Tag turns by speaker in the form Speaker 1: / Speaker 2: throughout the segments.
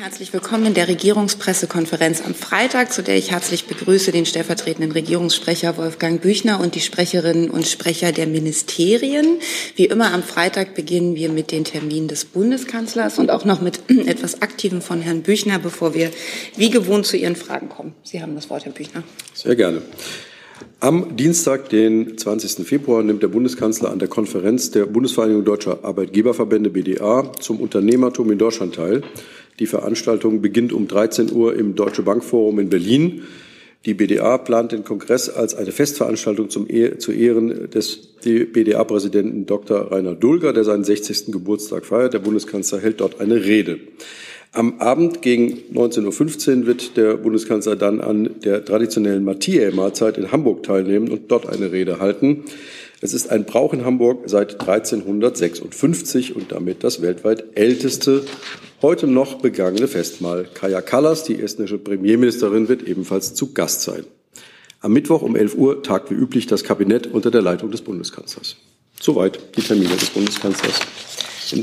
Speaker 1: Herzlich willkommen in der Regierungspressekonferenz am Freitag, zu der ich herzlich begrüße den stellvertretenden Regierungssprecher Wolfgang Büchner und die Sprecherinnen und Sprecher der Ministerien. Wie immer am Freitag beginnen wir mit den Terminen des Bundeskanzlers und auch noch mit etwas Aktivem von Herrn Büchner, bevor wir wie gewohnt zu Ihren Fragen kommen. Sie haben das Wort, Herr Büchner.
Speaker 2: Sehr gerne. Am Dienstag, den 20. Februar, nimmt der Bundeskanzler an der Konferenz der Bundesvereinigung Deutscher Arbeitgeberverbände BDA zum Unternehmertum in Deutschland teil. Die Veranstaltung beginnt um 13 Uhr im Deutsche Bank Forum in Berlin. Die BDA plant den Kongress als eine Festveranstaltung zum e zu Ehren des BDA-Präsidenten Dr. Rainer Dulger, der seinen 60. Geburtstag feiert. Der Bundeskanzler hält dort eine Rede. Am Abend gegen 19.15 Uhr wird der Bundeskanzler dann an der traditionellen Mathieu-Mahlzeit in Hamburg teilnehmen und dort eine Rede halten. Es ist ein Brauch in Hamburg seit 1356 und damit das weltweit älteste heute noch begangene Festmahl. Kaya Kallas, die estnische Premierministerin, wird ebenfalls zu Gast sein. Am Mittwoch um 11 Uhr tagt wie üblich das Kabinett unter der Leitung des Bundeskanzlers. Soweit die Termine des Bundeskanzlers.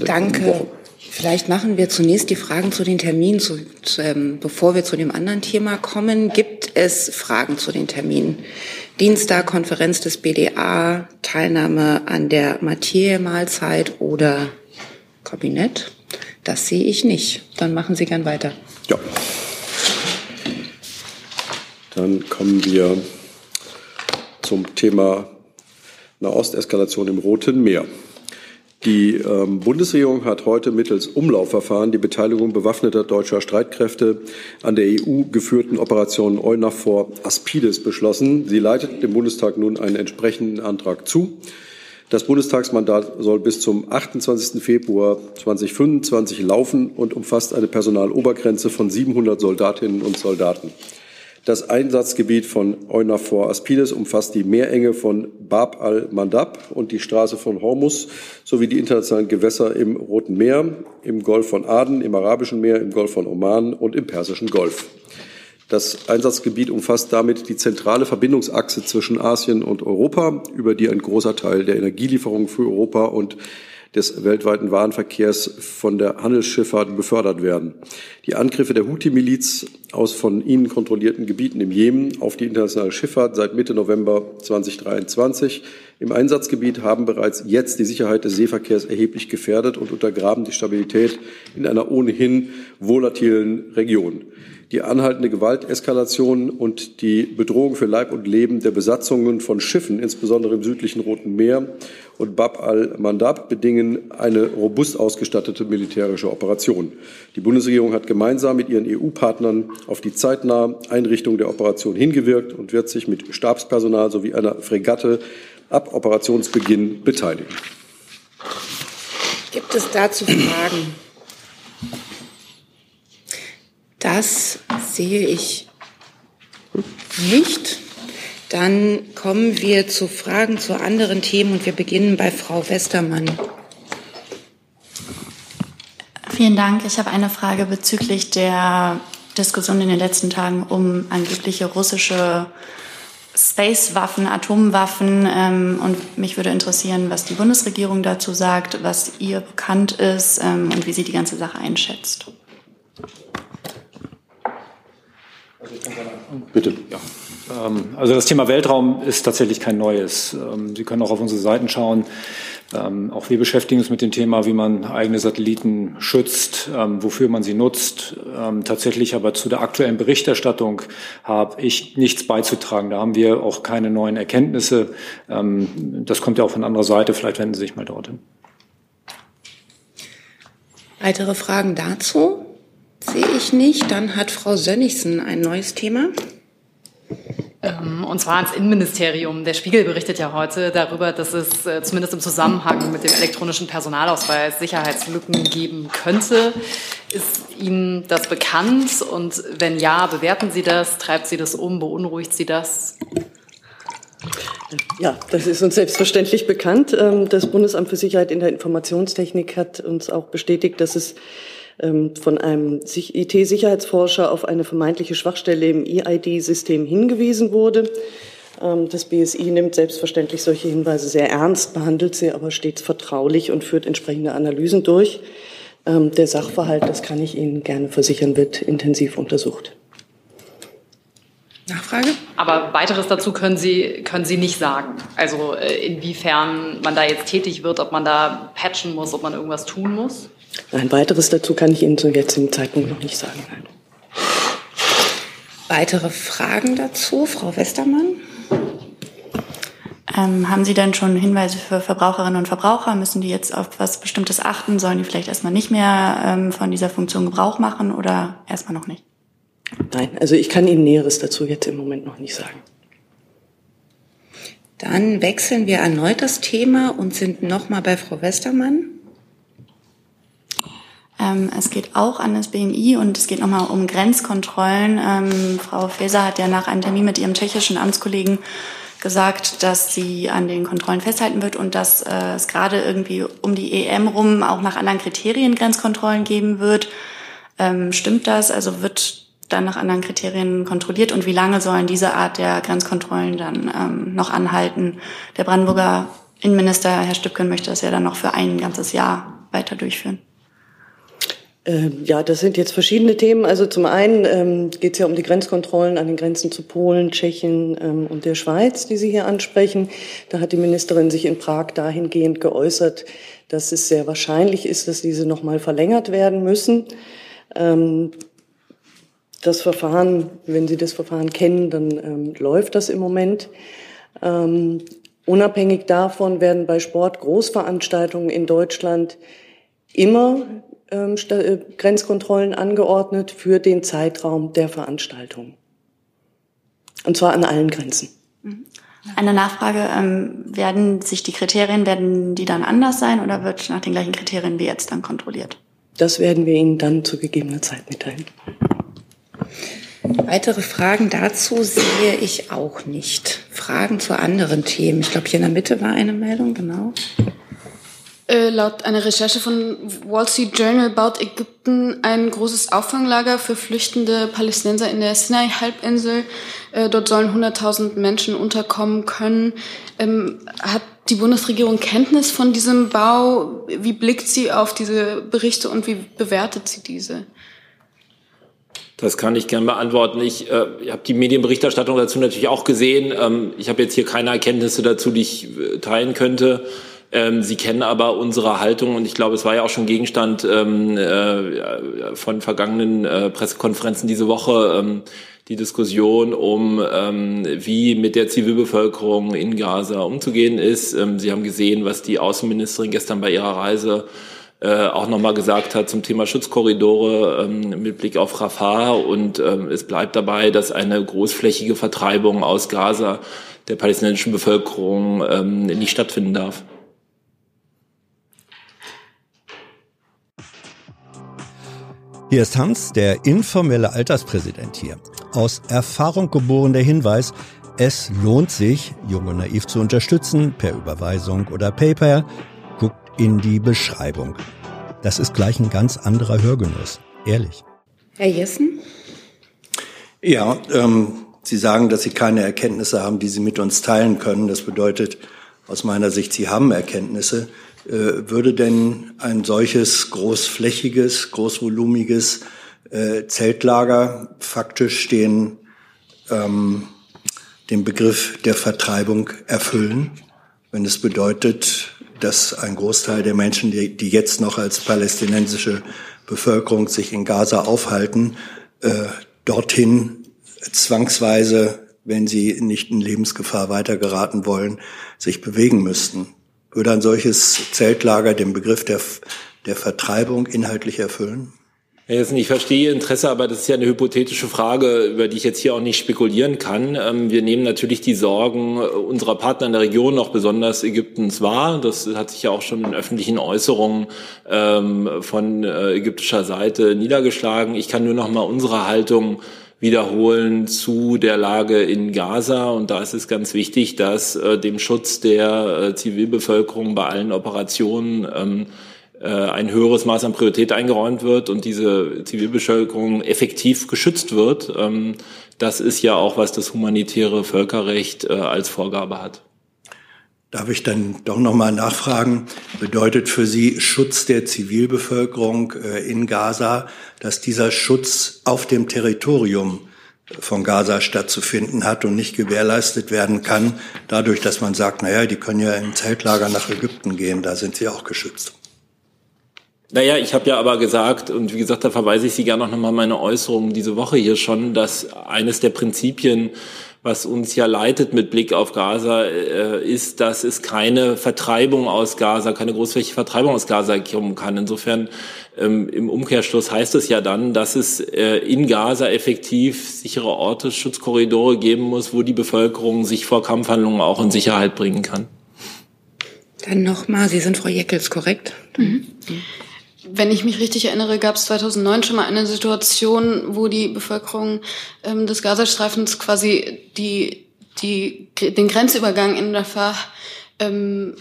Speaker 1: Danke. Vielleicht machen wir zunächst die Fragen zu den Terminen, zu, zu, ähm, bevor wir zu dem anderen Thema kommen. Gibt es Fragen zu den Terminen? Dienstag Konferenz des BDA, Teilnahme an der Mathieu-Mahlzeit oder Kabinett? Das sehe ich nicht. Dann machen Sie gern weiter.
Speaker 2: Ja. Dann kommen wir zum Thema Nahosteskalation im Roten Meer. Die ähm, Bundesregierung hat heute mittels Umlaufverfahren die Beteiligung bewaffneter deutscher Streitkräfte an der EU-geführten Operation EUNAVFOR Aspides beschlossen. Sie leitet dem Bundestag nun einen entsprechenden Antrag zu. Das Bundestagsmandat soll bis zum 28. Februar 2025 laufen und umfasst eine Personalobergrenze von 700 Soldatinnen und Soldaten. Das Einsatzgebiet von EUNAVFOR Aspides umfasst die Meerenge von Bab al-Mandab und die Straße von Hormus sowie die internationalen Gewässer im Roten Meer, im Golf von Aden, im Arabischen Meer, im Golf von Oman und im Persischen Golf. Das Einsatzgebiet umfasst damit die zentrale Verbindungsachse zwischen Asien und Europa, über die ein großer Teil der Energielieferungen für Europa und des weltweiten Warenverkehrs von der Handelsschifffahrt befördert werden. Die Angriffe der Houthi-Miliz aus von ihnen kontrollierten Gebieten im Jemen auf die internationale Schifffahrt seit Mitte November 2023 im Einsatzgebiet haben bereits jetzt die Sicherheit des Seeverkehrs erheblich gefährdet und untergraben die Stabilität in einer ohnehin volatilen Region die anhaltende Gewalteskalation und die Bedrohung für Leib und Leben der Besatzungen von Schiffen, insbesondere im südlichen Roten Meer und Bab al-Mandab, bedingen eine robust ausgestattete militärische Operation. Die Bundesregierung hat gemeinsam mit ihren EU-Partnern auf die zeitnahe Einrichtung der Operation hingewirkt und wird sich mit Stabspersonal sowie einer Fregatte ab Operationsbeginn beteiligen.
Speaker 1: Gibt es dazu Fragen? Das sehe ich nicht. Dann kommen wir zu Fragen zu anderen Themen und wir beginnen bei Frau Westermann.
Speaker 3: Vielen Dank. Ich habe eine Frage bezüglich der Diskussion in den letzten Tagen um angebliche russische Space-Waffen, Atomwaffen. Ähm, und mich würde interessieren, was die Bundesregierung dazu sagt, was ihr bekannt ist ähm, und wie sie die ganze Sache einschätzt.
Speaker 4: Bitte. Ja. Ähm, also das Thema Weltraum ist tatsächlich kein neues. Ähm, Sie können auch auf unsere Seiten schauen. Ähm, auch wir beschäftigen uns mit dem Thema, wie man eigene Satelliten schützt, wofür man sie nutzt. tatsächlich aber zu der aktuellen Berichterstattung habe ich nichts beizutragen. Da haben wir auch keine neuen Erkenntnisse. das kommt ja auch von anderer Seite. Vielleicht wenden Sie sich mal dorthin.
Speaker 1: Weitere Fragen dazu? Sehe ich nicht. Dann hat Frau Sönnigsen ein neues Thema.
Speaker 5: Ähm, und zwar ans Innenministerium. Der Spiegel berichtet ja heute darüber, dass es äh, zumindest im Zusammenhang mit dem elektronischen Personalausweis Sicherheitslücken geben könnte. Ist Ihnen das bekannt? Und wenn ja, bewerten Sie das? Treibt Sie das um? Beunruhigt Sie das?
Speaker 6: Ja, das ist uns selbstverständlich bekannt. Ähm, das Bundesamt für Sicherheit in der Informationstechnik hat uns auch bestätigt, dass es von einem IT-Sicherheitsforscher auf eine vermeintliche Schwachstelle im EID-System hingewiesen wurde. Ähm, das BSI nimmt selbstverständlich solche Hinweise sehr ernst, behandelt sie aber stets vertraulich und führt entsprechende Analysen durch. Ähm, der Sachverhalt, das kann ich Ihnen gerne versichern, wird intensiv untersucht.
Speaker 1: Nachfrage?
Speaker 5: Aber weiteres dazu können Sie, können Sie nicht sagen. Also äh, inwiefern man da jetzt tätig wird, ob man da patchen muss, ob man irgendwas tun muss?
Speaker 6: Ein weiteres dazu kann ich Ihnen zum jetzigen Zeitpunkt noch nicht sagen. Nein.
Speaker 1: Weitere Fragen dazu, Frau Westermann?
Speaker 3: Ähm, haben Sie denn schon Hinweise für Verbraucherinnen und Verbraucher? Müssen die jetzt auf was Bestimmtes achten? Sollen die vielleicht erstmal nicht mehr ähm, von dieser Funktion Gebrauch machen oder erstmal noch nicht?
Speaker 6: Nein, also ich kann Ihnen Näheres dazu jetzt im Moment noch nicht sagen.
Speaker 1: Dann wechseln wir erneut das Thema und sind nochmal bei Frau Westermann.
Speaker 3: Ähm, es geht auch an das BMI und es geht nochmal um Grenzkontrollen. Ähm, Frau Faeser hat ja nach einem Termin mit ihrem tschechischen Amtskollegen gesagt, dass sie an den Kontrollen festhalten wird und dass äh, es gerade irgendwie um die EM rum auch nach anderen Kriterien Grenzkontrollen geben wird. Ähm, stimmt das? Also wird dann nach anderen Kriterien kontrolliert und wie lange sollen diese Art der Grenzkontrollen dann ähm, noch anhalten? Der Brandenburger Innenminister Herr Stübken möchte das ja dann noch für ein ganzes Jahr weiter durchführen.
Speaker 6: Ähm, ja, das sind jetzt verschiedene Themen. Also zum einen ähm, geht es ja um die Grenzkontrollen an den Grenzen zu Polen, Tschechien ähm, und der Schweiz, die Sie hier ansprechen. Da hat die Ministerin sich in Prag dahingehend geäußert, dass es sehr wahrscheinlich ist, dass diese nochmal verlängert werden müssen. Ähm, das Verfahren, wenn Sie das Verfahren kennen, dann ähm, läuft das im Moment. Unabhängig davon werden bei Sportgroßveranstaltungen in Deutschland immer Grenzkontrollen angeordnet für den Zeitraum der Veranstaltung. Und zwar an allen Grenzen.
Speaker 3: Mhm. Eine Nachfrage, ähm, werden sich die Kriterien, werden die dann anders sein oder wird nach den gleichen Kriterien wie jetzt dann kontrolliert?
Speaker 6: Das werden wir Ihnen dann zu gegebener Zeit mitteilen.
Speaker 1: Weitere Fragen dazu sehe ich auch nicht. Fragen zu anderen Themen. Ich glaube, hier in der Mitte war eine Meldung, genau.
Speaker 7: Äh, laut einer Recherche von Wall Street Journal baut Ägypten ein großes Auffanglager für flüchtende Palästinenser in der Sinai-Halbinsel. Äh, dort sollen 100.000 Menschen unterkommen können. Ähm, hat die Bundesregierung Kenntnis von diesem Bau? Wie blickt sie auf diese Berichte und wie bewertet sie diese?
Speaker 8: Das kann ich gerne beantworten. Ich äh, habe die Medienberichterstattung dazu natürlich auch gesehen. Ähm, ich habe jetzt hier keine Erkenntnisse dazu, die ich äh, teilen könnte. Ähm, Sie kennen aber unsere Haltung und ich glaube, es war ja auch schon Gegenstand ähm, äh, von vergangenen äh, Pressekonferenzen diese Woche. Ähm, die Diskussion um, ähm, wie mit der Zivilbevölkerung in Gaza umzugehen ist. Ähm, Sie haben gesehen, was die Außenministerin gestern bei ihrer Reise äh, auch nochmal gesagt hat zum Thema Schutzkorridore ähm, mit Blick auf Rafah. Und ähm, es bleibt dabei, dass eine großflächige Vertreibung aus Gaza der palästinensischen Bevölkerung ähm, nicht stattfinden darf.
Speaker 9: Hier ist Hans, der informelle Alterspräsident hier. Aus Erfahrung geboren der Hinweis, es lohnt sich, Jung und Naiv zu unterstützen, per Überweisung oder PayPal in die Beschreibung. Das ist gleich ein ganz anderer Hörgenuss, ehrlich.
Speaker 1: Herr Jessen?
Speaker 9: Ja, ähm, Sie sagen, dass Sie keine Erkenntnisse haben, die Sie mit uns teilen können. Das bedeutet aus meiner Sicht, Sie haben Erkenntnisse. Äh, würde denn ein solches großflächiges, großvolumiges äh, Zeltlager faktisch den, ähm, den Begriff der Vertreibung erfüllen, wenn es bedeutet, dass ein Großteil der Menschen, die, die jetzt noch als palästinensische Bevölkerung sich in Gaza aufhalten, äh, dorthin zwangsweise, wenn sie nicht in Lebensgefahr weitergeraten wollen, sich bewegen müssten. Würde ein solches Zeltlager den Begriff der, der Vertreibung inhaltlich erfüllen?
Speaker 8: Ich verstehe Ihr Interesse, aber das ist ja eine hypothetische Frage, über die ich jetzt hier auch nicht spekulieren kann. Ähm, wir nehmen natürlich die Sorgen unserer Partner in der Region, auch besonders Ägyptens, wahr. Das hat sich ja auch schon in öffentlichen Äußerungen ähm, von äh, ägyptischer Seite niedergeschlagen. Ich kann nur noch mal unsere Haltung wiederholen zu der Lage in Gaza. Und da ist es ganz wichtig, dass äh, dem Schutz der äh, Zivilbevölkerung bei allen Operationen ähm, äh, ein höheres Maß an Priorität eingeräumt wird und diese Zivilbevölkerung effektiv geschützt wird. Ähm, das ist ja auch, was das humanitäre Völkerrecht äh, als Vorgabe hat.
Speaker 9: Darf ich dann doch noch mal nachfragen, bedeutet für Sie Schutz der Zivilbevölkerung äh, in Gaza, dass dieser Schutz auf dem Territorium von Gaza stattzufinden hat und nicht gewährleistet werden kann, dadurch, dass man sagt, naja, die können ja in Zeltlager nach Ägypten gehen, da sind sie auch geschützt.
Speaker 8: Naja, ich habe ja aber gesagt, und wie gesagt, da verweise ich Sie gerne noch mal meine Äußerungen diese Woche hier schon, dass eines der Prinzipien was uns ja leitet mit Blick auf Gaza, äh, ist, dass es keine Vertreibung aus Gaza, keine großflächige Vertreibung aus Gaza kommen kann. Insofern ähm, im Umkehrschluss heißt es ja dann, dass es äh, in Gaza effektiv sichere Orte, Schutzkorridore geben muss, wo die Bevölkerung sich vor Kampfhandlungen auch in Sicherheit bringen kann.
Speaker 1: Dann nochmal, Sie sind Frau Jeckels, korrekt? Mhm.
Speaker 7: Wenn ich mich richtig erinnere, gab es 2009 schon mal eine Situation, wo die Bevölkerung ähm, des Gazastreifens quasi die, die, den Grenzübergang in Rafah ähm,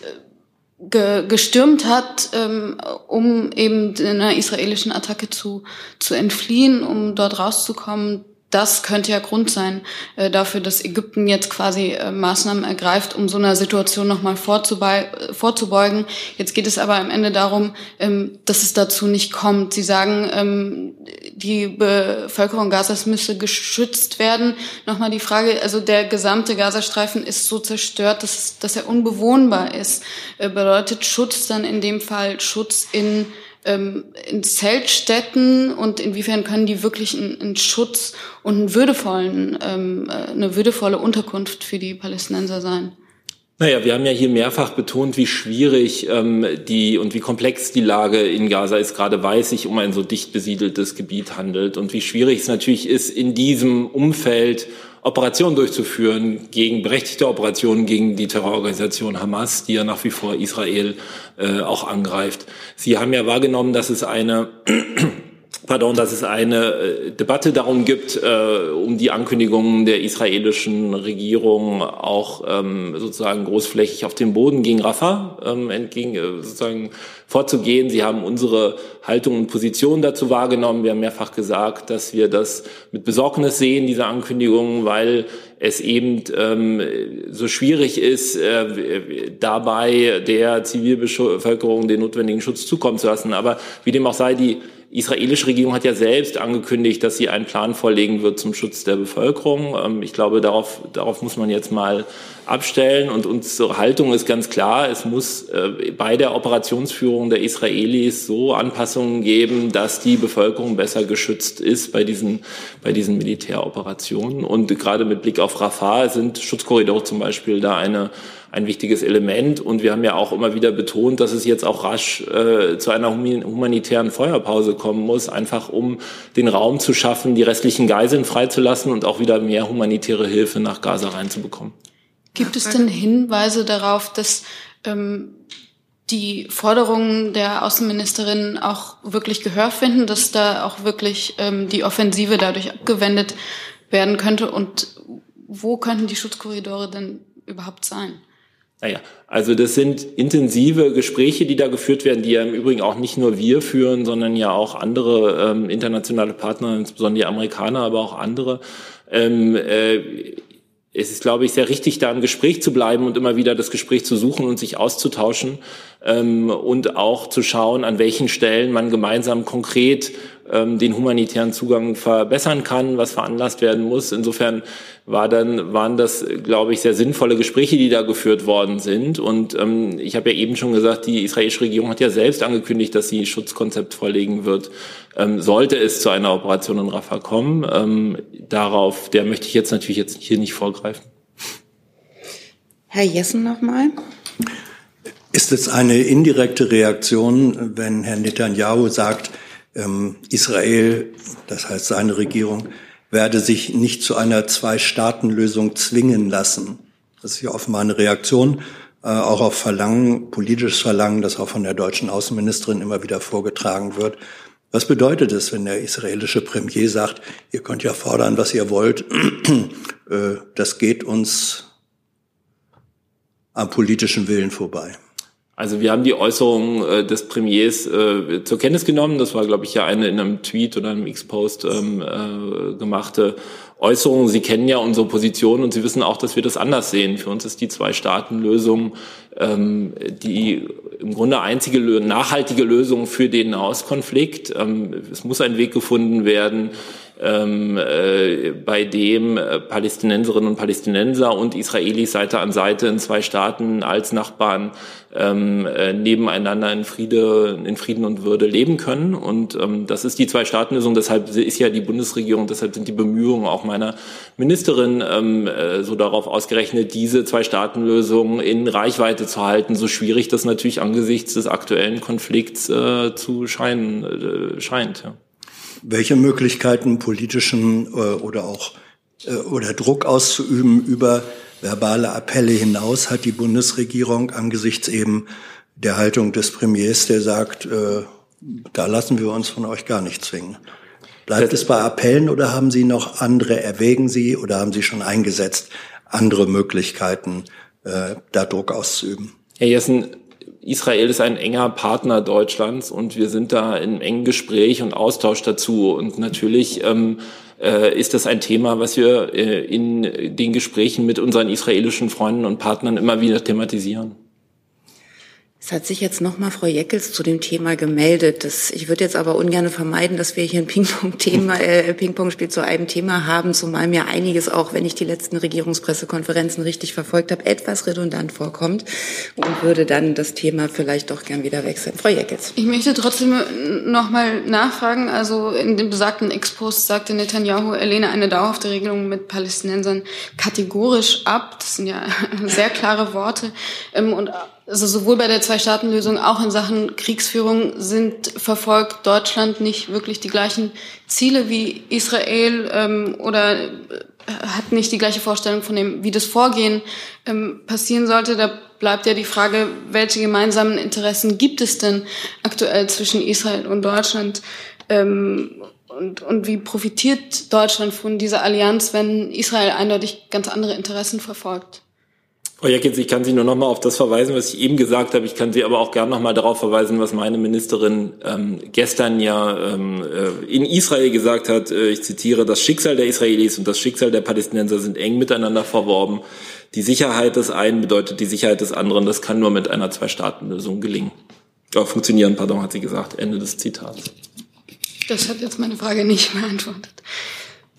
Speaker 7: ge, gestürmt hat, ähm, um eben einer israelischen Attacke zu, zu entfliehen, um dort rauszukommen das könnte ja Grund sein äh, dafür, dass Ägypten jetzt quasi äh, Maßnahmen ergreift, um so einer Situation nochmal vorzubeugen. Jetzt geht es aber am Ende darum, ähm, dass es dazu nicht kommt. Sie sagen, ähm, die Bevölkerung Gazas müsse geschützt werden. Nochmal die Frage, also der gesamte Gazastreifen ist so zerstört, dass, dass er unbewohnbar ist. Äh, bedeutet Schutz dann in dem Fall Schutz in ähm, in Zeltstätten und inwiefern können die wirklich einen, Schutz und einen würdevollen, ähm, äh, eine würdevolle Unterkunft für die Palästinenser sein?
Speaker 8: Naja, wir haben ja hier mehrfach betont, wie schwierig ähm, die und wie komplex die Lage in Gaza ist, gerade weil es sich um ein so dicht besiedeltes Gebiet handelt und wie schwierig es natürlich ist, in diesem Umfeld Operationen durchzuführen, gegen berechtigte Operationen gegen die Terrororganisation Hamas, die ja nach wie vor Israel äh, auch angreift. Sie haben ja wahrgenommen, dass es eine pardon, dass es eine äh, Debatte darum gibt, äh, um die Ankündigungen der israelischen Regierung auch ähm, sozusagen großflächig auf dem Boden gegen Rafah ähm, entgegen, äh, sozusagen vorzugehen. Sie haben unsere Haltung und Position dazu wahrgenommen. Wir haben mehrfach gesagt, dass wir das mit Besorgnis sehen, diese Ankündigungen, weil es eben ähm, so schwierig ist, äh, dabei der Zivilbevölkerung den notwendigen Schutz zukommen zu lassen. Aber wie dem auch sei, die israelische Regierung hat ja selbst angekündigt, dass sie einen Plan vorlegen wird zum Schutz der Bevölkerung. Ähm, ich glaube, darauf, darauf muss man jetzt mal abstellen. Und unsere Haltung ist ganz klar, es muss äh, bei der Operationsführung der Israelis so Anpassungen geben, dass die Bevölkerung besser geschützt ist bei diesen, bei diesen Militäroperationen. Und gerade mit Blick auf Rafah sind Schutzkorridore zum Beispiel da eine ein wichtiges Element. Und wir haben ja auch immer wieder betont, dass es jetzt auch rasch äh, zu einer humanitären Feuerpause kommen muss, einfach um den Raum zu schaffen, die restlichen Geiseln freizulassen und auch wieder mehr humanitäre Hilfe nach Gaza reinzubekommen.
Speaker 7: Gibt es denn Hinweise darauf, dass ähm, die Forderungen der Außenministerin auch wirklich Gehör finden, dass da auch wirklich ähm, die Offensive dadurch abgewendet werden könnte? Und wo könnten die Schutzkorridore denn überhaupt sein?
Speaker 8: Naja, also das sind intensive Gespräche, die da geführt werden, die ja im Übrigen auch nicht nur wir führen, sondern ja auch andere ähm, internationale Partner, insbesondere die Amerikaner, aber auch andere. Ähm, äh, es ist, glaube ich, sehr richtig, da im Gespräch zu bleiben und immer wieder das Gespräch zu suchen und sich auszutauschen ähm, und auch zu schauen, an welchen Stellen man gemeinsam konkret ähm, den humanitären Zugang verbessern kann, was veranlasst werden muss. Insofern war dann, waren das, glaube ich, sehr sinnvolle Gespräche, die da geführt worden sind. Und ähm, ich habe ja eben schon gesagt, die israelische Regierung hat ja selbst angekündigt, dass sie ein Schutzkonzept vorlegen wird, ähm, sollte es zu einer Operation in Rafah kommen. Ähm, darauf, der möchte ich jetzt natürlich jetzt hier nicht vorgreifen.
Speaker 1: Herr Jessen nochmal.
Speaker 9: Ist es eine indirekte Reaktion, wenn Herr Netanyahu sagt, Israel, das heißt seine Regierung, werde sich nicht zu einer Zwei-Staaten-Lösung zwingen lassen? Das ist ja offenbar eine Reaktion, äh, auch auf Verlangen, politisches Verlangen, das auch von der deutschen Außenministerin immer wieder vorgetragen wird. Was bedeutet es, wenn der israelische Premier sagt, ihr könnt ja fordern, was ihr wollt, äh, das geht uns am politischen Willen vorbei?
Speaker 8: Also wir haben die Äußerungen äh, des Premiers äh, zur Kenntnis genommen. Das war, glaube ich, ja eine in einem Tweet oder einem X-Post ähm, äh, gemachte Äußerung. Sie kennen ja unsere Position und Sie wissen auch, dass wir das anders sehen. Für uns ist die Zwei-Staaten-Lösung ähm, die im Grunde einzige nachhaltige Lösung für den Nahostkonflikt. Ähm, es muss ein Weg gefunden werden, ähm, äh, bei dem äh, Palästinenserinnen und Palästinenser und Israelis Seite an Seite in zwei Staaten als Nachbarn ähm, äh, nebeneinander in Friede, in Frieden und Würde leben können. Und ähm, das ist die Zwei-Staaten-Lösung. Deshalb ist ja die Bundesregierung, deshalb sind die Bemühungen auch meiner Ministerin ähm, äh, so darauf ausgerechnet, diese Zwei-Staaten-Lösung in Reichweite zu halten, so schwierig das natürlich angesichts des aktuellen Konflikts äh, zu scheinen äh, scheint. Ja
Speaker 9: welche Möglichkeiten politischen äh, oder auch äh, oder Druck auszuüben über verbale Appelle hinaus hat die Bundesregierung angesichts eben der Haltung des Premiers, der sagt, äh, da lassen wir uns von euch gar nicht zwingen. Bleibt es bei Appellen oder haben Sie noch andere, erwägen Sie oder haben Sie schon eingesetzt, andere Möglichkeiten, da Druck auszuüben?
Speaker 8: Herr Jessen, Israel ist ein enger Partner Deutschlands und wir sind da in engen Gespräch und Austausch dazu. Und natürlich ähm, äh, ist das ein Thema, was wir äh, in den Gesprächen mit unseren israelischen Freunden und Partnern immer wieder thematisieren.
Speaker 1: Es hat sich jetzt nochmal Frau Jeckels zu dem Thema gemeldet. Das, ich würde jetzt aber ungern vermeiden, dass wir hier ein Ping-Pong-Thema, äh, Ping-Pong-Spiel zu einem Thema haben, zumal mir einiges auch, wenn ich die letzten Regierungspressekonferenzen richtig verfolgt habe, etwas redundant vorkommt und würde dann das Thema vielleicht doch gern wieder wechseln. Frau Jeckels.
Speaker 7: Ich möchte trotzdem nochmal nachfragen. Also in dem besagten Ex-Post sagte Netanyahu, er lehne eine dauerhafte Regelung mit Palästinensern kategorisch ab. Das sind ja sehr klare Worte. Ähm, und also sowohl bei der Zwei-Staaten-Lösung auch in Sachen Kriegsführung sind verfolgt Deutschland nicht wirklich die gleichen Ziele wie Israel ähm, oder äh, hat nicht die gleiche Vorstellung von dem, wie das Vorgehen ähm, passieren sollte. Da bleibt ja die Frage, welche gemeinsamen Interessen gibt es denn aktuell zwischen Israel und Deutschland? Ähm, und, und wie profitiert Deutschland von dieser Allianz, wenn Israel eindeutig ganz andere Interessen verfolgt?
Speaker 8: Frau Jeckitz, ich kann Sie nur noch mal auf das verweisen, was ich eben gesagt habe. Ich kann Sie aber auch gern noch mal darauf verweisen, was meine Ministerin ähm, gestern ja ähm, äh, in Israel gesagt hat. Äh, ich zitiere, das Schicksal der Israelis und das Schicksal der Palästinenser sind eng miteinander verworben. Die Sicherheit des einen bedeutet die Sicherheit des anderen. Das kann nur mit einer Zwei-Staaten-Lösung gelingen. Ja, funktionieren, pardon, hat sie gesagt. Ende des Zitats.
Speaker 7: Das hat jetzt meine Frage nicht beantwortet.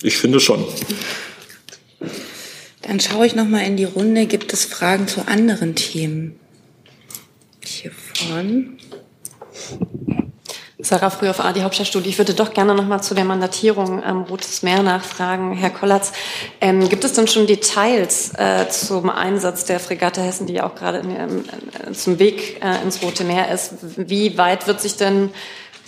Speaker 8: Ich finde schon.
Speaker 1: Dann schaue ich noch mal in die Runde. Gibt es Fragen zu anderen Themen? Hier vorne.
Speaker 10: Sarah Früh auf AD Hauptstadtstudie. Ich würde doch gerne noch mal zu der Mandatierung am Rotes Meer nachfragen. Herr Kollatz, ähm, gibt es denn schon Details äh, zum Einsatz der Fregatte Hessen, die ja auch gerade in, äh, zum Weg äh, ins Rote Meer ist? Wie weit wird sich denn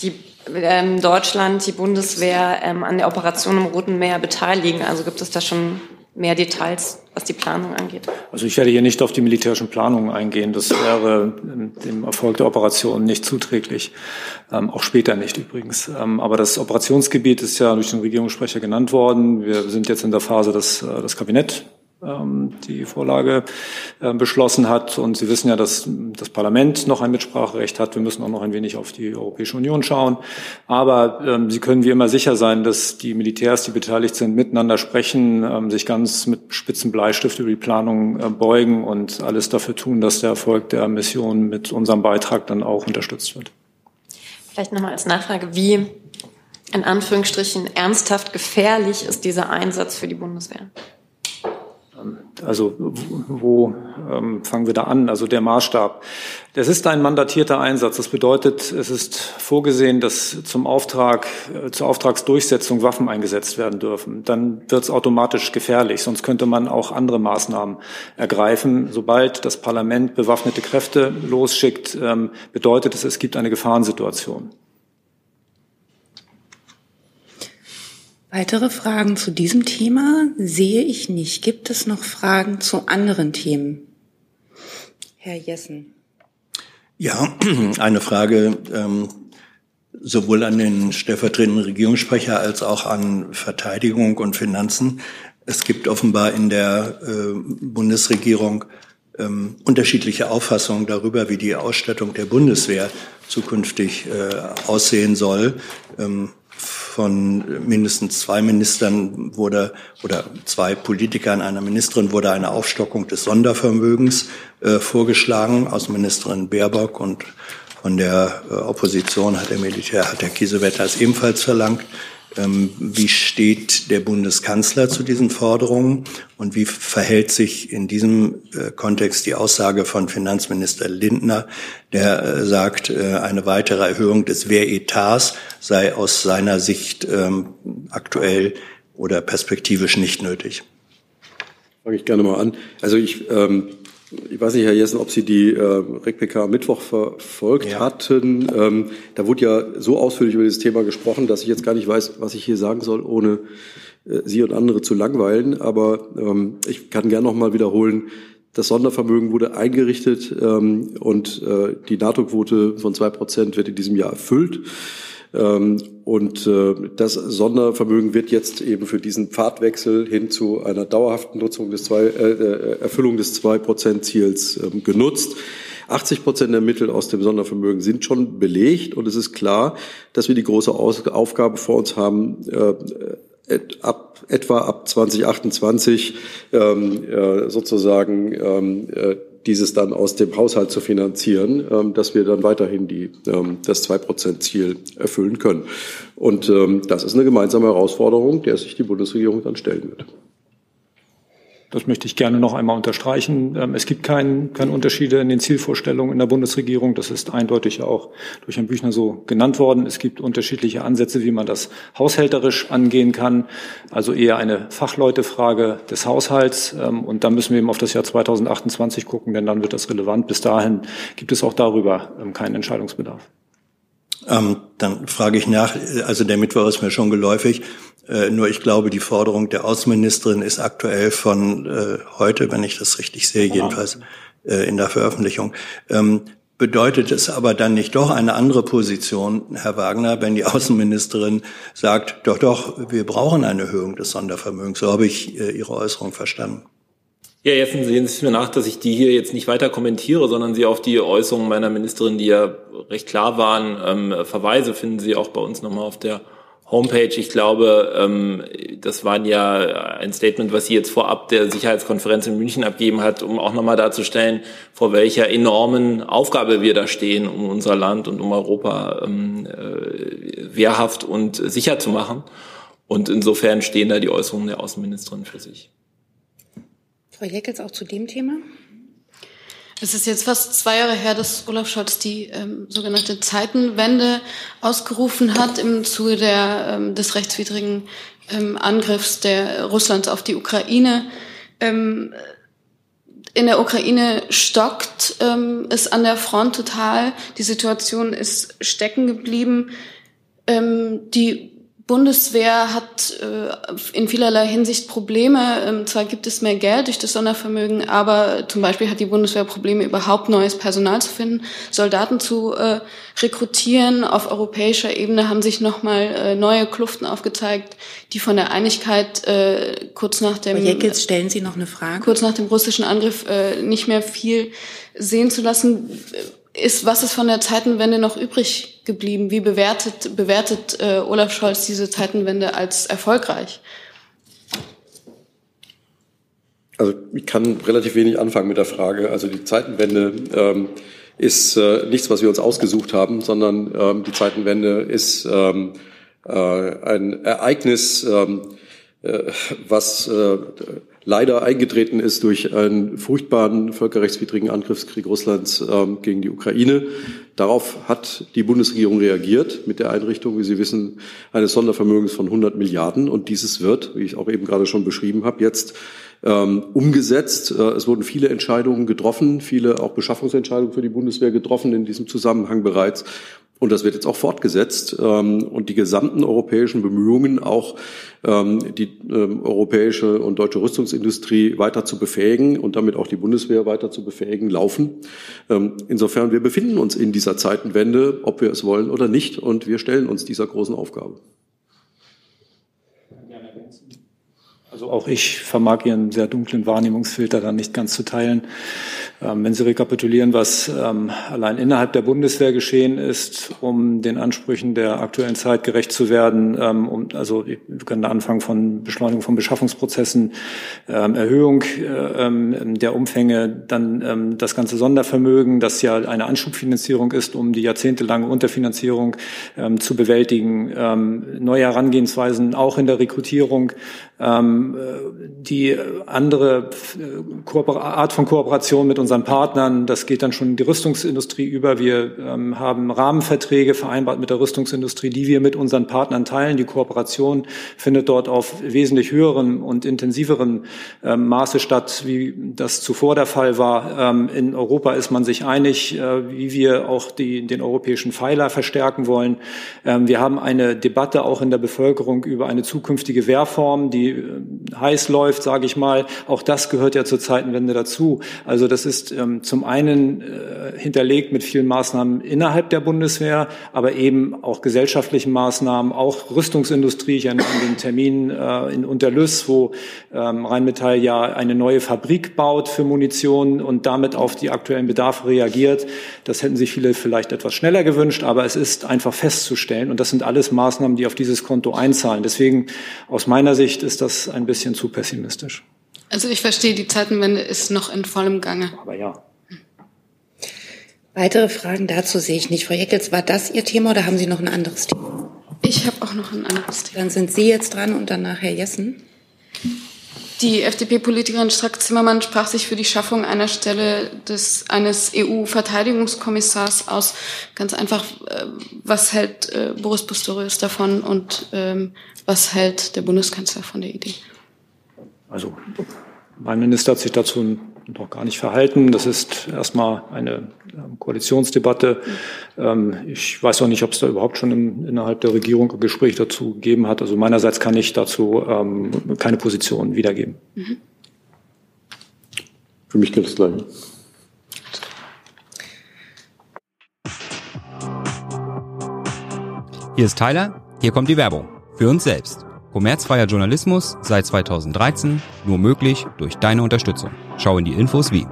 Speaker 10: die ähm, Deutschland, die Bundeswehr ähm, an der Operation im Roten Meer beteiligen? Also gibt es da schon mehr Details, was die Planung angeht?
Speaker 4: Also ich werde hier nicht auf die militärischen Planungen eingehen. Das wäre ähm, dem Erfolg der Operation nicht zuträglich. Ähm, auch später nicht übrigens. Ähm, aber das Operationsgebiet ist ja durch den Regierungssprecher genannt worden. Wir sind jetzt in der Phase, dass äh, das Kabinett die Vorlage äh, beschlossen hat. Und Sie wissen ja, dass das Parlament noch ein Mitspracherecht hat. Wir müssen auch noch ein wenig auf die Europäische Union schauen. Aber ähm, Sie können wie immer sicher sein, dass die Militärs, die beteiligt sind, miteinander sprechen, ähm, sich ganz mit spitzen Bleistift über die Planung äh, beugen und alles dafür tun, dass der Erfolg der Mission mit unserem Beitrag dann auch unterstützt wird.
Speaker 10: Vielleicht nochmal als Nachfrage, wie in Anführungsstrichen ernsthaft gefährlich ist dieser Einsatz für die Bundeswehr?
Speaker 4: Also wo ähm, fangen wir da an? Also der Maßstab. Das ist ein mandatierter Einsatz. Das bedeutet, es ist vorgesehen, dass zum Auftrag, äh, zur Auftragsdurchsetzung Waffen eingesetzt werden dürfen. Dann wird es automatisch gefährlich. Sonst könnte man auch andere Maßnahmen ergreifen. Sobald das Parlament bewaffnete Kräfte losschickt, ähm, bedeutet es, es gibt eine Gefahrensituation.
Speaker 1: Weitere Fragen zu diesem Thema sehe ich nicht. Gibt es noch Fragen zu anderen Themen? Herr Jessen.
Speaker 9: Ja, eine Frage ähm, sowohl an den stellvertretenden Regierungssprecher als auch an Verteidigung und Finanzen. Es gibt offenbar in der äh, Bundesregierung ähm, unterschiedliche Auffassungen darüber, wie die Ausstattung der Bundeswehr zukünftig äh, aussehen soll. Ähm, von mindestens zwei Ministern wurde oder zwei Politikern, einer Ministerin wurde eine Aufstockung des Sondervermögens äh, vorgeschlagen, Außenministerin Baerbock und von der äh, Opposition hat der Militär, hat der Kiesewetter es ebenfalls verlangt. Ähm, wie steht der Bundeskanzler zu diesen Forderungen und wie verhält sich in diesem äh, Kontext die Aussage von Finanzminister Lindner, der äh, sagt, eine weitere Erhöhung des Wehretats sei aus seiner Sicht ähm, aktuell oder perspektivisch nicht nötig?
Speaker 2: Fange ich gerne mal an. Also ich ähm, ich weiß nicht, Herr Jessen, ob Sie die äh, RegPK Mittwoch verfolgt ja. hatten. Ähm, da wurde ja so ausführlich über dieses Thema gesprochen, dass ich jetzt gar nicht weiß, was ich hier sagen soll, ohne äh, Sie und andere zu langweilen. Aber ähm, ich kann gerne noch mal wiederholen, das Sondervermögen wurde eingerichtet ähm, und äh, die NATO-Quote von zwei Prozent wird in diesem Jahr erfüllt. Ähm, und äh, das Sondervermögen wird jetzt eben für diesen Pfadwechsel hin zu einer dauerhaften Nutzung des zwei, äh, äh Erfüllung des Zwei-Prozent-Ziels äh, genutzt. 80 Prozent der Mittel aus dem Sondervermögen sind schon belegt und es ist klar, dass wir die große Aufgabe vor uns haben, äh, ab, etwa ab 2028 ähm, äh, sozusagen ähm, äh, dieses dann aus dem Haushalt zu finanzieren, ähm, dass wir dann weiterhin die, ähm, das Zwei-Prozent-Ziel erfüllen können. Und ähm, das ist eine gemeinsame Herausforderung, der sich die Bundesregierung dann stellen wird.
Speaker 4: Das möchte ich gerne noch einmal unterstreichen. Ähm, es gibt kein, keine Unterschiede in den Zielvorstellungen in der Bundesregierung. Das ist eindeutig auch durch Herrn Büchner so genannt worden. Es gibt unterschiedliche Ansätze, wie man das haushälterisch angehen kann. Also eher eine Fachleutefrage des Haushalts. Ähm, und da müssen wir eben auf das Jahr 2028 gucken, denn dann wird das relevant. Bis dahin gibt es auch darüber ähm, keinen Entscheidungsbedarf.
Speaker 9: Ähm, dann frage ich nach, also der Mittwoch ist mir schon geläufig. Äh, nur ich glaube, die Forderung der Außenministerin ist aktuell von äh, heute, wenn ich das richtig sehe, jedenfalls äh, in der Veröffentlichung. Ähm, bedeutet es aber dann nicht doch eine andere Position, Herr Wagner, wenn die Außenministerin sagt, doch, doch, wir brauchen eine Erhöhung des Sondervermögens. So habe ich äh, Ihre Äußerung verstanden.
Speaker 8: Ja, jetzt sehen Sie es mir nach, dass ich die hier jetzt nicht weiter kommentiere, sondern Sie auf die Äußerungen meiner Ministerin, die ja recht klar waren, ähm, verweise, finden Sie auch bei uns nochmal auf der Homepage. Ich glaube, ähm, das war ja ein Statement, was sie jetzt vorab der Sicherheitskonferenz in München abgeben hat, um auch nochmal darzustellen, vor welcher enormen Aufgabe wir da stehen, um unser Land und um Europa ähm, äh, wehrhaft und sicher zu machen. Und insofern stehen da die Äußerungen der Außenministerin für sich.
Speaker 1: Frau Jeckels auch zu dem Thema?
Speaker 7: Es ist jetzt fast zwei Jahre her, dass Olaf Scholz die ähm, sogenannte Zeitenwende ausgerufen hat im Zuge der, ähm, des rechtswidrigen ähm, Angriffs der Russlands auf die Ukraine. Ähm, in der Ukraine stockt ähm, es an der Front total. Die Situation ist stecken geblieben. Ähm, die Bundeswehr hat äh, in vielerlei Hinsicht Probleme. Ähm, zwar gibt es mehr Geld durch das Sondervermögen, aber zum Beispiel hat die Bundeswehr Probleme, überhaupt neues Personal zu finden, Soldaten zu äh, rekrutieren. Auf europäischer Ebene haben sich nochmal äh, neue Kluften aufgezeigt, die von der Einigkeit äh, kurz nach dem...
Speaker 1: Jetzt stellen Sie noch eine Frage.
Speaker 7: Kurz nach dem russischen Angriff äh, nicht mehr viel sehen zu lassen ist, was ist von der Zeitenwende noch übrig geblieben? Wie bewertet, bewertet äh, Olaf Scholz diese Zeitenwende als erfolgreich?
Speaker 2: Also ich kann relativ wenig anfangen mit der Frage. Also die Zeitenwende ähm, ist äh, nichts, was wir uns ausgesucht haben, sondern ähm, die Zeitenwende ist ähm, äh, ein Ereignis, ähm, äh, was äh, leider eingetreten ist durch einen furchtbaren völkerrechtswidrigen Angriffskrieg Russlands ähm, gegen die Ukraine. Darauf hat die Bundesregierung reagiert mit der Einrichtung, wie Sie wissen, eines Sondervermögens von 100 Milliarden. Und dieses wird, wie ich auch eben gerade schon beschrieben habe, jetzt ähm, umgesetzt. Äh, es wurden viele Entscheidungen getroffen, viele auch Beschaffungsentscheidungen für die Bundeswehr getroffen in diesem Zusammenhang bereits. Und das wird jetzt auch fortgesetzt. Ähm, und die gesamten europäischen Bemühungen, auch ähm, die ähm, europäische und deutsche Rüstungsindustrie weiter zu befähigen und damit auch die Bundeswehr weiter zu befähigen, laufen. Insofern, wir befinden uns in dieser Zeitenwende, ob wir es wollen oder nicht. Und wir stellen uns dieser großen Aufgabe.
Speaker 4: Also auch ich vermag Ihren sehr dunklen Wahrnehmungsfilter dann nicht ganz zu teilen. Ähm, wenn Sie rekapitulieren, was ähm, allein innerhalb der Bundeswehr geschehen ist, um den Ansprüchen der aktuellen Zeit gerecht zu werden, ähm, um, also wir können anfangen von Beschleunigung von Beschaffungsprozessen, ähm, Erhöhung äh, ähm, der Umfänge, dann ähm, das ganze Sondervermögen, das ja eine Anschubfinanzierung ist, um die jahrzehntelange Unterfinanzierung zu bewältigen, neue Herangehensweisen auch in der Rekrutierung, die andere äh, Art von Kooperation mit unseren Partnern. Das geht dann schon in die Rüstungsindustrie über. Wir ähm, haben Rahmenverträge vereinbart mit der Rüstungsindustrie, die wir mit unseren Partnern teilen. Die Kooperation findet dort auf wesentlich höherem und intensiverem ähm, Maße statt, wie das zuvor der Fall war. Ähm, in Europa ist man sich einig, äh, wie wir auch die, den europäischen Pfeiler verstärken wollen. Ähm, wir haben eine Debatte auch in der Bevölkerung über eine zukünftige Wehrform, die äh, heiß läuft, sage ich mal. Auch das gehört ja zur Zeitenwende dazu. Also das ist ähm, zum einen äh, hinterlegt mit vielen Maßnahmen innerhalb der Bundeswehr, aber eben auch gesellschaftlichen Maßnahmen, auch Rüstungsindustrie. Ich erinnere an den Termin äh, in Unterlüss, wo ähm, Rheinmetall ja eine neue Fabrik baut für Munition und damit auf die aktuellen Bedarfe reagiert. Das hätten sich viele vielleicht etwas schneller gewünscht, aber es ist einfach festzustellen. Und das sind alles Maßnahmen, die auf dieses Konto einzahlen. Deswegen aus meiner Sicht ist das ein bisschen zu pessimistisch.
Speaker 7: Also ich verstehe, die Zeitenwende ist noch in vollem Gange.
Speaker 4: Aber ja.
Speaker 1: Weitere Fragen dazu sehe ich nicht. Frau Jeckels, war das Ihr Thema oder haben Sie noch ein anderes Thema?
Speaker 7: Ich habe auch noch ein anderes Thema.
Speaker 1: Dann sind Sie jetzt dran und danach Herr Jessen.
Speaker 7: Die FDP-Politikerin Strack-Zimmermann sprach sich für die Schaffung einer Stelle des, eines EU-Verteidigungskommissars aus. Ganz einfach, äh, was hält äh, Boris Pistorius davon und ähm, was hält der Bundeskanzler von der Idee?
Speaker 4: Also mein Minister hat sich dazu noch gar nicht verhalten. Das ist erstmal eine Koalitionsdebatte. Ähm, ich weiß auch nicht, ob es da überhaupt schon im, innerhalb der Regierung ein Gespräch dazu gegeben hat. Also meinerseits kann ich dazu ähm, keine Position wiedergeben. Mhm.
Speaker 2: Für mich gilt das Gleiche.
Speaker 11: Hier ist Tyler, hier kommt die Werbung. Für uns selbst. Kommerzfreier Journalismus seit 2013 nur möglich durch deine Unterstützung. Schau in die Infos wie.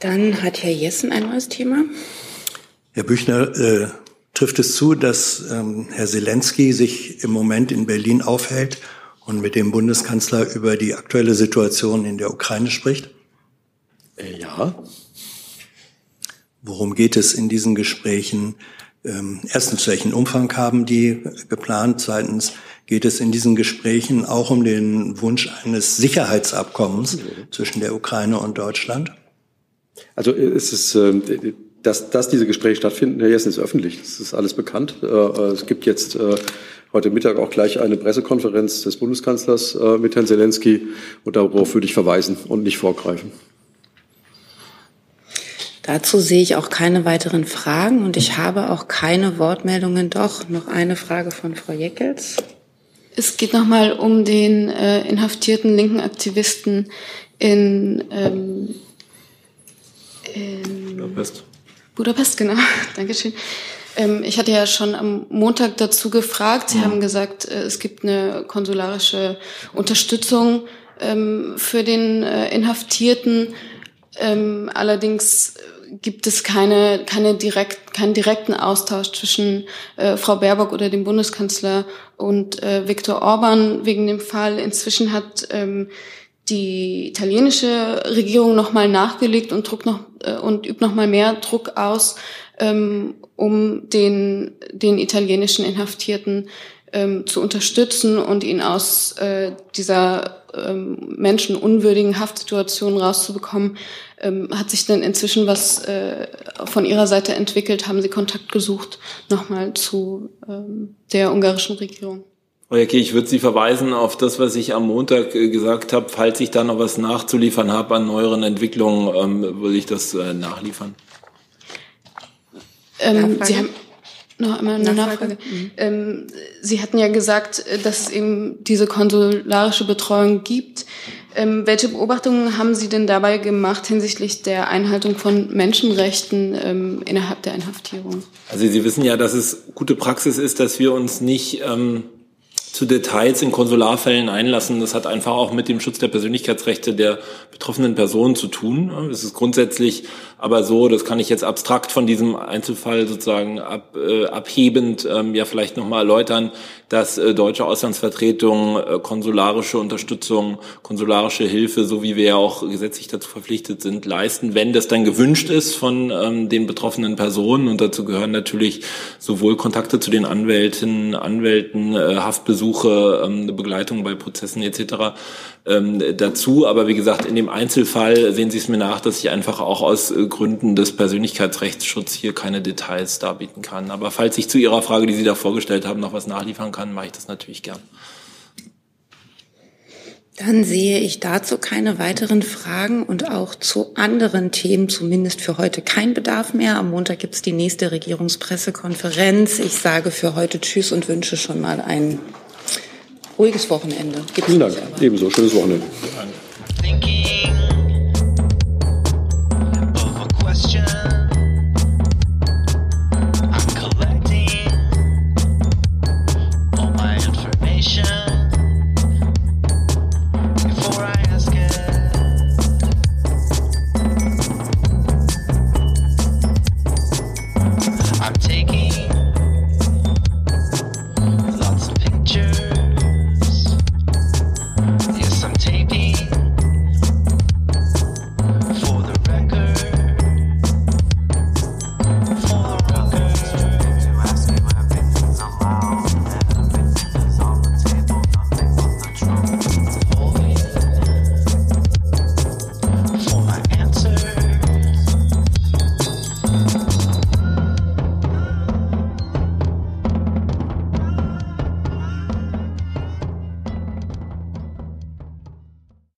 Speaker 1: Dann hat Herr Jessen ein neues Thema.
Speaker 9: Herr Büchner, äh, trifft es zu, dass ähm, Herr Zelensky sich im Moment in Berlin aufhält und mit dem Bundeskanzler über die aktuelle Situation in der Ukraine spricht?
Speaker 2: Äh, ja.
Speaker 9: Worum geht es in diesen Gesprächen? Ähm, erstens, welchen Umfang haben die geplant? Zweitens, geht es in diesen Gesprächen auch um den Wunsch eines Sicherheitsabkommens zwischen der Ukraine und Deutschland?
Speaker 2: Also es ist, ähm, dass, dass diese Gespräche stattfinden, Herr Jessen, ist öffentlich. Das ist alles bekannt. Äh, es gibt jetzt äh, heute Mittag auch gleich eine Pressekonferenz des Bundeskanzlers äh, mit Herrn Zelensky und darauf würde ich verweisen und nicht vorgreifen.
Speaker 1: Dazu sehe ich auch keine weiteren Fragen und ich habe auch keine Wortmeldungen. Doch, noch eine Frage von Frau Jeckels.
Speaker 7: Es geht nochmal um den äh, inhaftierten linken Aktivisten in, ähm, in Budapest. Budapest, genau. Dankeschön. Ähm, ich hatte ja schon am Montag dazu gefragt. Sie mhm. haben gesagt, äh, es gibt eine konsularische Unterstützung ähm, für den äh, Inhaftierten. Ähm, allerdings gibt es keine, keine direkt, keinen direkten Austausch zwischen äh, Frau Baerbock oder dem Bundeskanzler und äh, Viktor Orban wegen dem Fall. Inzwischen hat ähm, die italienische Regierung nochmal nachgelegt und Druck noch äh, und übt nochmal mehr Druck aus, ähm, um den den italienischen Inhaftierten ähm, zu unterstützen und ihn aus äh, dieser ähm, menschenunwürdigen Haftsituation rauszubekommen. Ähm, hat sich denn inzwischen was äh, von Ihrer Seite entwickelt? Haben Sie Kontakt gesucht nochmal zu ähm, der ungarischen Regierung?
Speaker 8: Okay, ich würde Sie verweisen auf das, was ich am Montag äh, gesagt habe. Falls ich da noch was nachzuliefern habe an neueren Entwicklungen, ähm, würde ich das äh, nachliefern.
Speaker 7: Ähm, Sie haben noch einmal eine Nachfrage. Nachfrage. Mhm. Ähm, Sie hatten ja gesagt, äh, dass es eben diese konsularische Betreuung gibt. Ähm, welche Beobachtungen haben Sie denn dabei gemacht hinsichtlich der Einhaltung von Menschenrechten ähm, innerhalb der Inhaftierung?
Speaker 8: Also Sie wissen ja, dass es gute Praxis ist, dass wir uns nicht ähm, zu Details in Konsularfällen einlassen. Das hat einfach auch mit dem Schutz der Persönlichkeitsrechte der betroffenen Personen zu tun. Es ist grundsätzlich aber so, das kann ich jetzt abstrakt von diesem Einzelfall sozusagen ab, äh, abhebend ähm, ja vielleicht nochmal erläutern, dass äh, deutsche Auslandsvertretungen äh, konsularische Unterstützung, konsularische Hilfe, so wie wir ja auch gesetzlich dazu verpflichtet sind, leisten, wenn das dann gewünscht ist von ähm, den betroffenen Personen. Und dazu gehören natürlich sowohl Kontakte zu den Anwälten, Anwälten, äh, Haftbesuche, ähm, Begleitung bei Prozessen etc. Ähm, dazu. Aber wie gesagt, in dem Einzelfall sehen Sie es mir nach, dass ich einfach auch aus äh, Gründen des Persönlichkeitsrechtsschutzes hier keine Details darbieten kann. Aber falls ich zu Ihrer Frage, die Sie da vorgestellt haben, noch was nachliefern kann, mache ich das natürlich gern.
Speaker 1: Dann sehe ich dazu keine weiteren Fragen und auch zu anderen Themen zumindest für heute kein Bedarf mehr. Am Montag gibt es die nächste Regierungspressekonferenz. Ich sage für heute Tschüss und wünsche schon mal ein ruhiges Wochenende.
Speaker 2: Gibt's Vielen Dank. Ebenso. Schönes Wochenende. Danke.